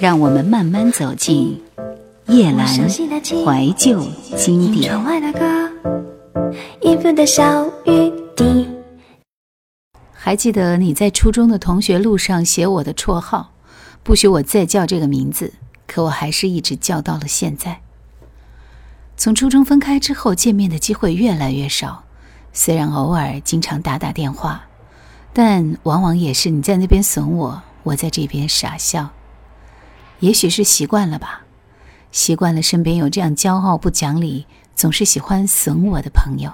让我们慢慢走进夜阑怀旧经典。还记得你在初中的同学录上写我的绰号，不许我再叫这个名字，可我还是一直叫到了现在。从初中分开之后，见面的机会越来越少，虽然偶尔经常打打电话，但往往也是你在那边损我，我在这边傻笑。也许是习惯了吧，习惯了身边有这样骄傲不讲理、总是喜欢损我的朋友。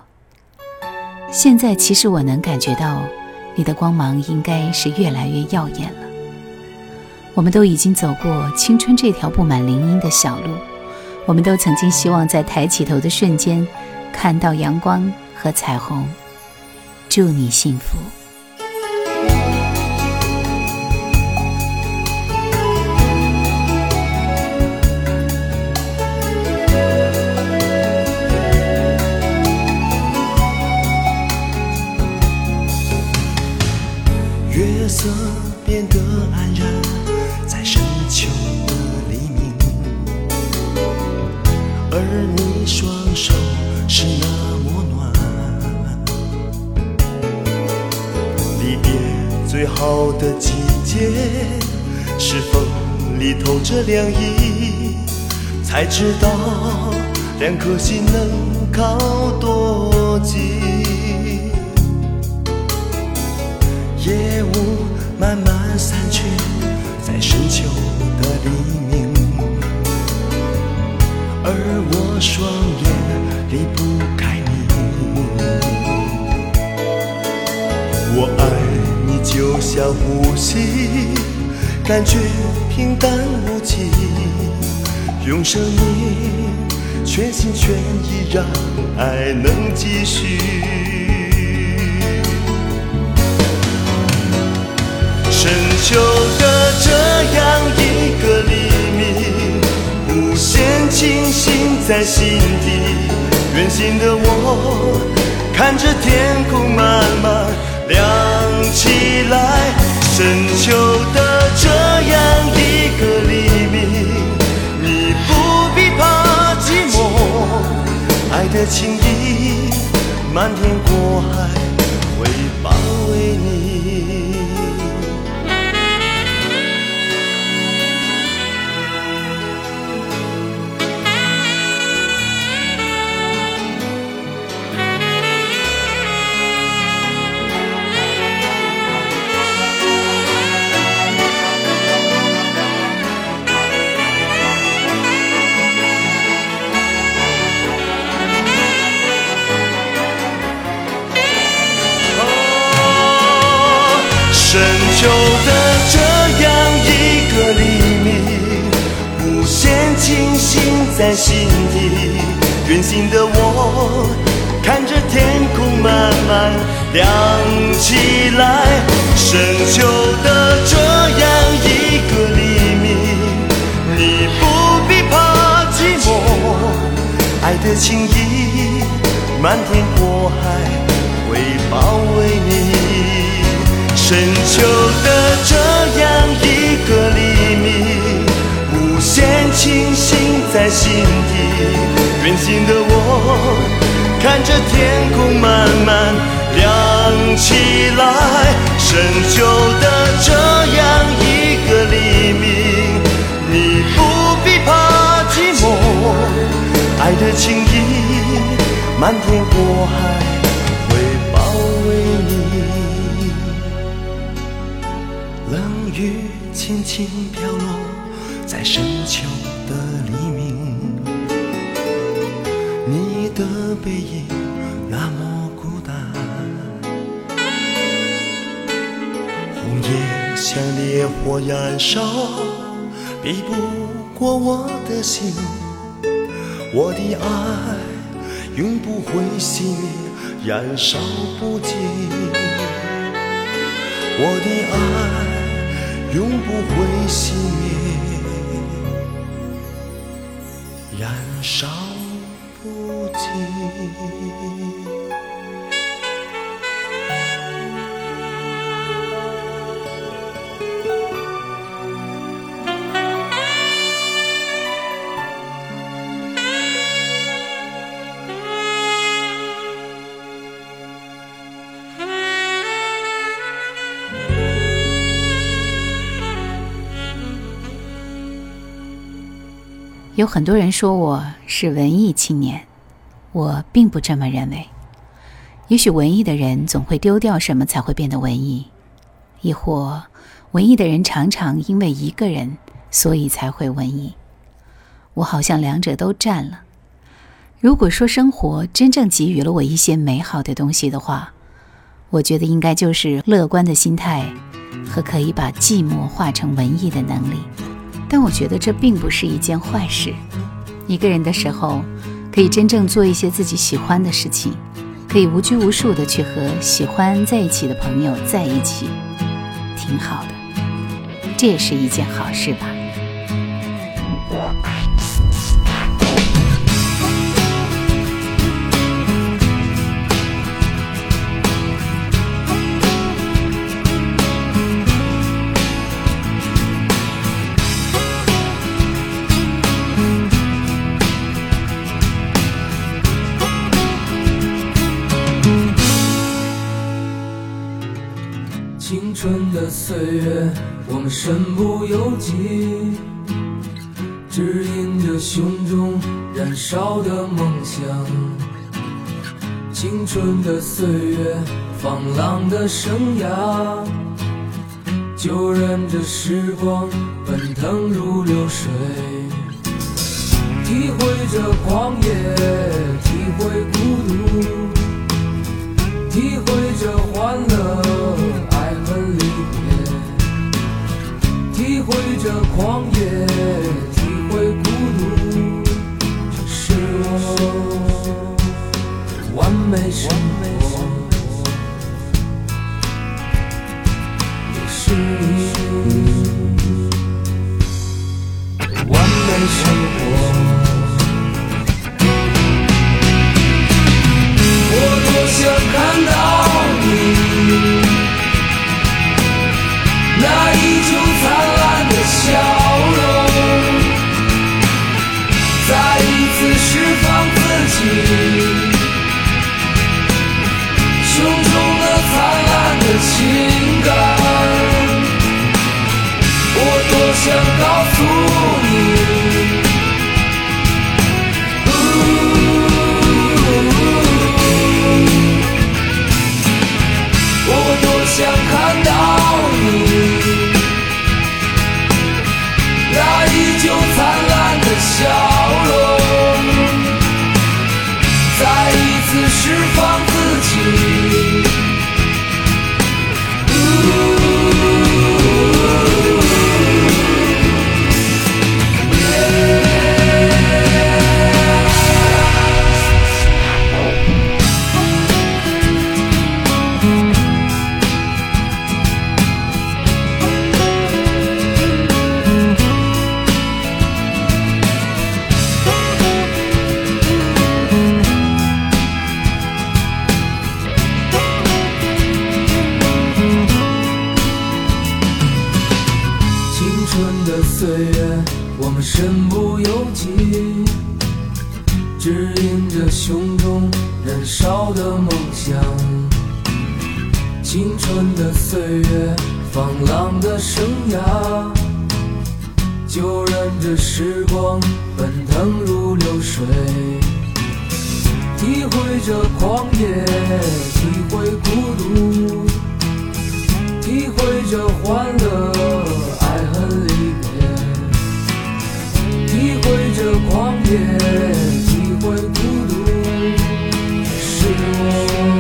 现在其实我能感觉到，你的光芒应该是越来越耀眼了。我们都已经走过青春这条布满林荫的小路，我们都曾经希望在抬起头的瞬间，看到阳光和彩虹。祝你幸福。最好的季节是风里透着凉意，才知道两颗心能靠多近。夜雾慢慢散去，在深秋的黎明，而我双眼离不开你。我爱就像呼吸，感觉平淡无奇。用生命全心全意，让爱能继续。深秋的这样一个黎明，无限清醒在心底。远行的我，看着天空慢慢亮起来。深秋的这样一个黎明。你不必怕寂寞爱的情意，漫天过有的这样一个黎明，无限清醒在心底。远行的我，看着天空慢慢亮起来。深秋的这样一个黎明，你不必怕寂寞，爱的情意漫天过海会包围你。深秋的这样一个黎明，无限清醒在心底。远行的我，看着天空慢慢亮起来。深秋的这样一个黎明，你不必怕寂寞，爱的情意漫天过海。雨轻轻飘落在深秋的黎明，你的背影那么孤单，红叶像烈火燃烧，比不过我的心，我的爱永不会熄灭，燃烧不尽，我的爱。永不会熄灭，燃烧不尽。有很多人说我是文艺青年，我并不这么认为。也许文艺的人总会丢掉什么才会变得文艺，亦或文艺的人常常因为一个人，所以才会文艺。我好像两者都占了。如果说生活真正给予了我一些美好的东西的话，我觉得应该就是乐观的心态和可以把寂寞化成文艺的能力。但我觉得这并不是一件坏事。一个人的时候，可以真正做一些自己喜欢的事情，可以无拘无束的去和喜欢在一起的朋友在一起，挺好的。这也是一件好事吧。我身不由己，指引着胸中燃烧的梦想。青春的岁月，放浪的生涯，就任这时光奔腾如流水，体会着狂野，体会孤独，体会着欢乐。爱恨离别，会着狂野，体会孤独，这是我完美生活，也是你青春的岁月，我们身不由己，指引着胸中燃烧的梦想。青春的岁月，放浪的生涯，就让这时光奔腾如流水，体会着狂野，体会孤独，体会着欢乐。会这狂野，体会孤独，是我。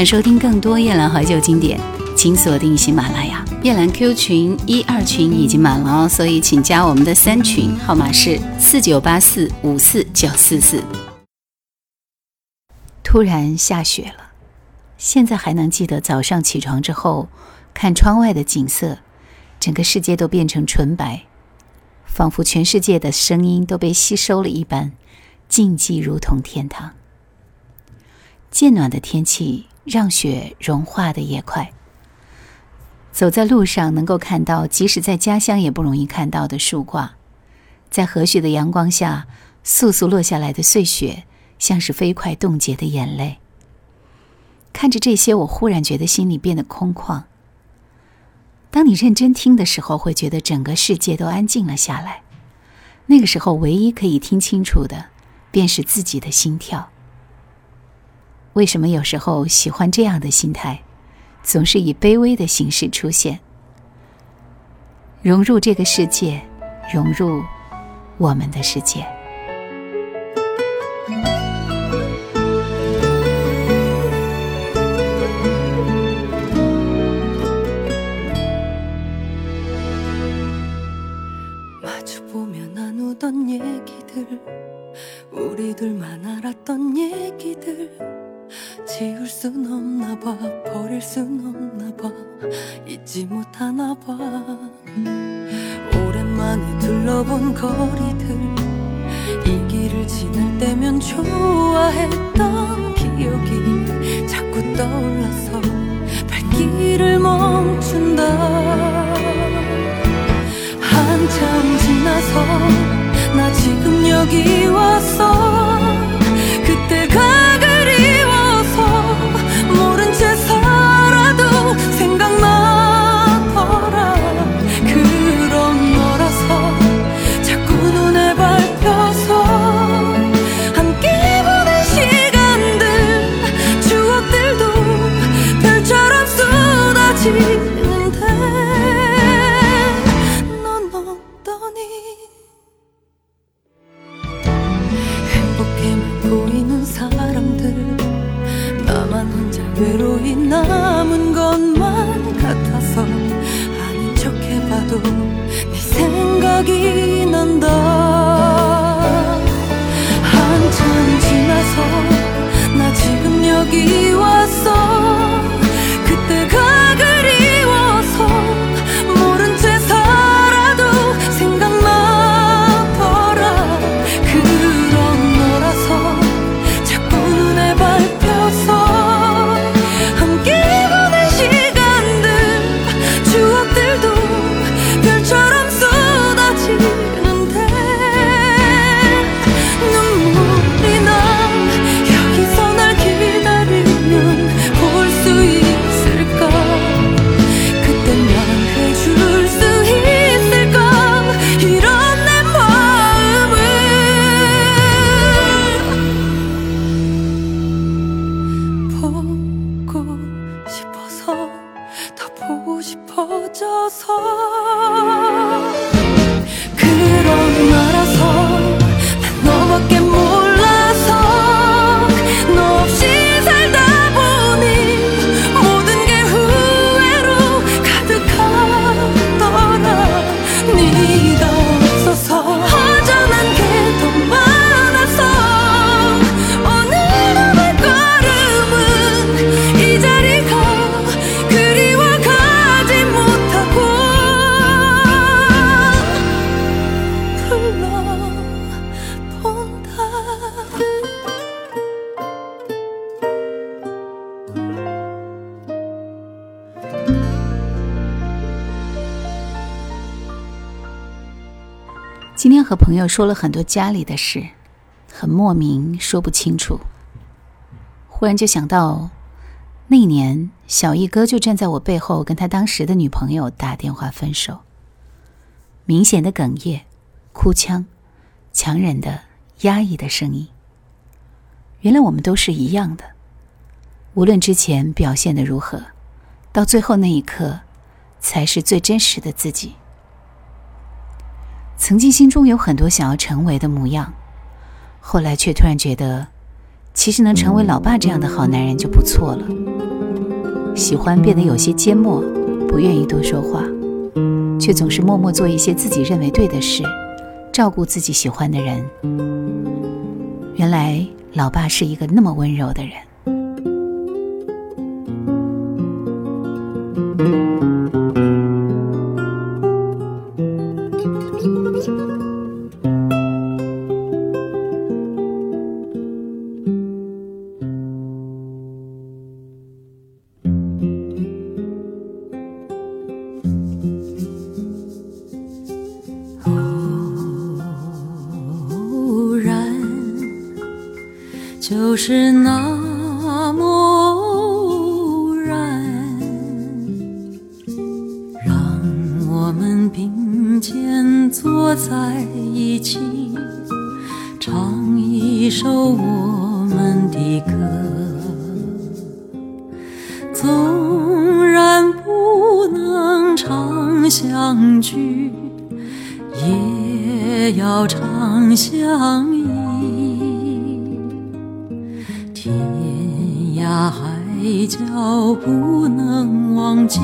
想收听更多夜郎怀旧经典。请锁定喜马拉雅。夜兰 Q 群一二群已经满了哦，所以请加我们的三群，号码是四九八四五四九四四。突然下雪了，现在还能记得早上起床之后看窗外的景色，整个世界都变成纯白，仿佛全世界的声音都被吸收了一般，静寂如同天堂。渐暖的天气让雪融化的也快。走在路上，能够看到即使在家乡也不容易看到的树挂，在和煦的阳光下，簌簌落下来的碎雪，像是飞快冻结的眼泪。看着这些，我忽然觉得心里变得空旷。当你认真听的时候，会觉得整个世界都安静了下来。那个时候，唯一可以听清楚的，便是自己的心跳。为什么有时候喜欢这样的心态？总是以卑微的形式出现，融入这个世界，融入我们的世界。 지울 순 없나 봐 버릴 순 없나 봐 잊지 못하나 봐. 오랜만에 둘러본 거리들 이 길을 지날 때면 좋아했던 기억이 자꾸 떠올라서 발길을 멈춘다. 한참 지나서 나 지금 여기 와 난 혼자 외로이 남은 것만 같아서 아닌 척 해봐도 네 생각이 난다. 한참 지나서 나 지금 여기 왔어. 和朋友说了很多家里的事，很莫名，说不清楚。忽然就想到，那年小易哥就站在我背后，跟他当时的女朋友打电话分手。明显的哽咽、哭腔、强忍的压抑的声音。原来我们都是一样的，无论之前表现的如何，到最后那一刻，才是最真实的自己。曾经心中有很多想要成为的模样，后来却突然觉得，其实能成为老爸这样的好男人就不错了。喜欢变得有些缄默，不愿意多说话，却总是默默做一些自己认为对的事，照顾自己喜欢的人。原来老爸是一个那么温柔的人。是那么偶然，让我们并肩坐在一起，唱一首我们的歌。纵然不能常相聚，也要常相依。涯海角不能忘记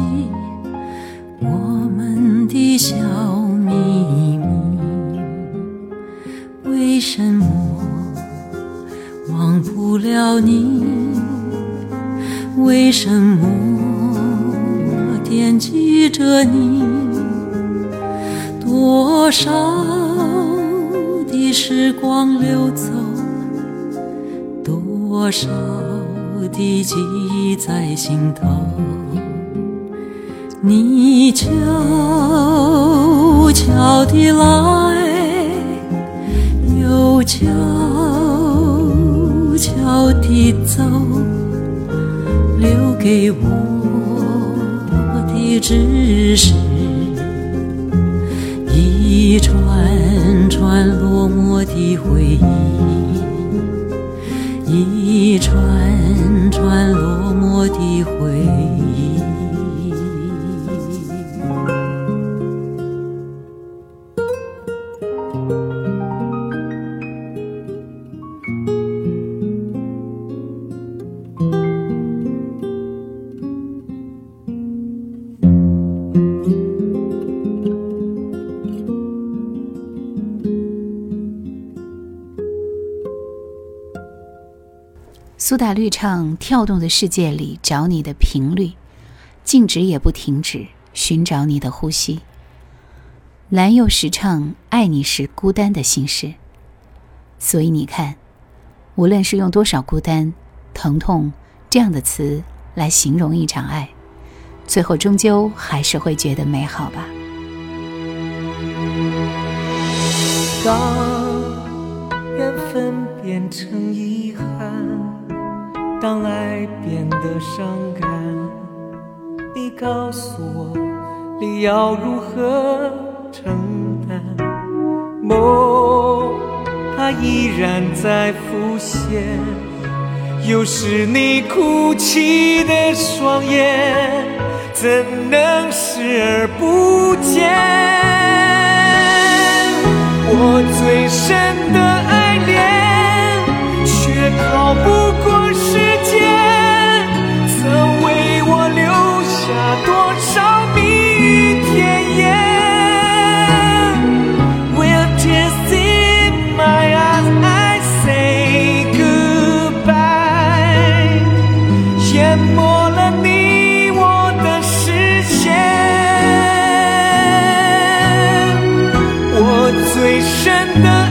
我们的小秘密。为什么忘不了你？为什么惦记着你？多少的时光流走，多少的记忆在心头。你悄悄地来，又悄悄地走。留给我的只是一串串落寞的回忆，一串段落寞的回忆。苏打绿唱《跳动的世界里找你的频率》，静止也不停止，寻找你的呼吸。蓝又时唱《爱你时孤单的心事》，所以你看，无论是用多少孤单、疼痛这样的词来形容一场爱，最后终究还是会觉得美好吧。当缘分变成遗憾，当爱变得伤感，你告诉我，你要如何承担？梦，它依然在浮现，又是你哭泣的双眼，怎能视而不见？我最深的 Under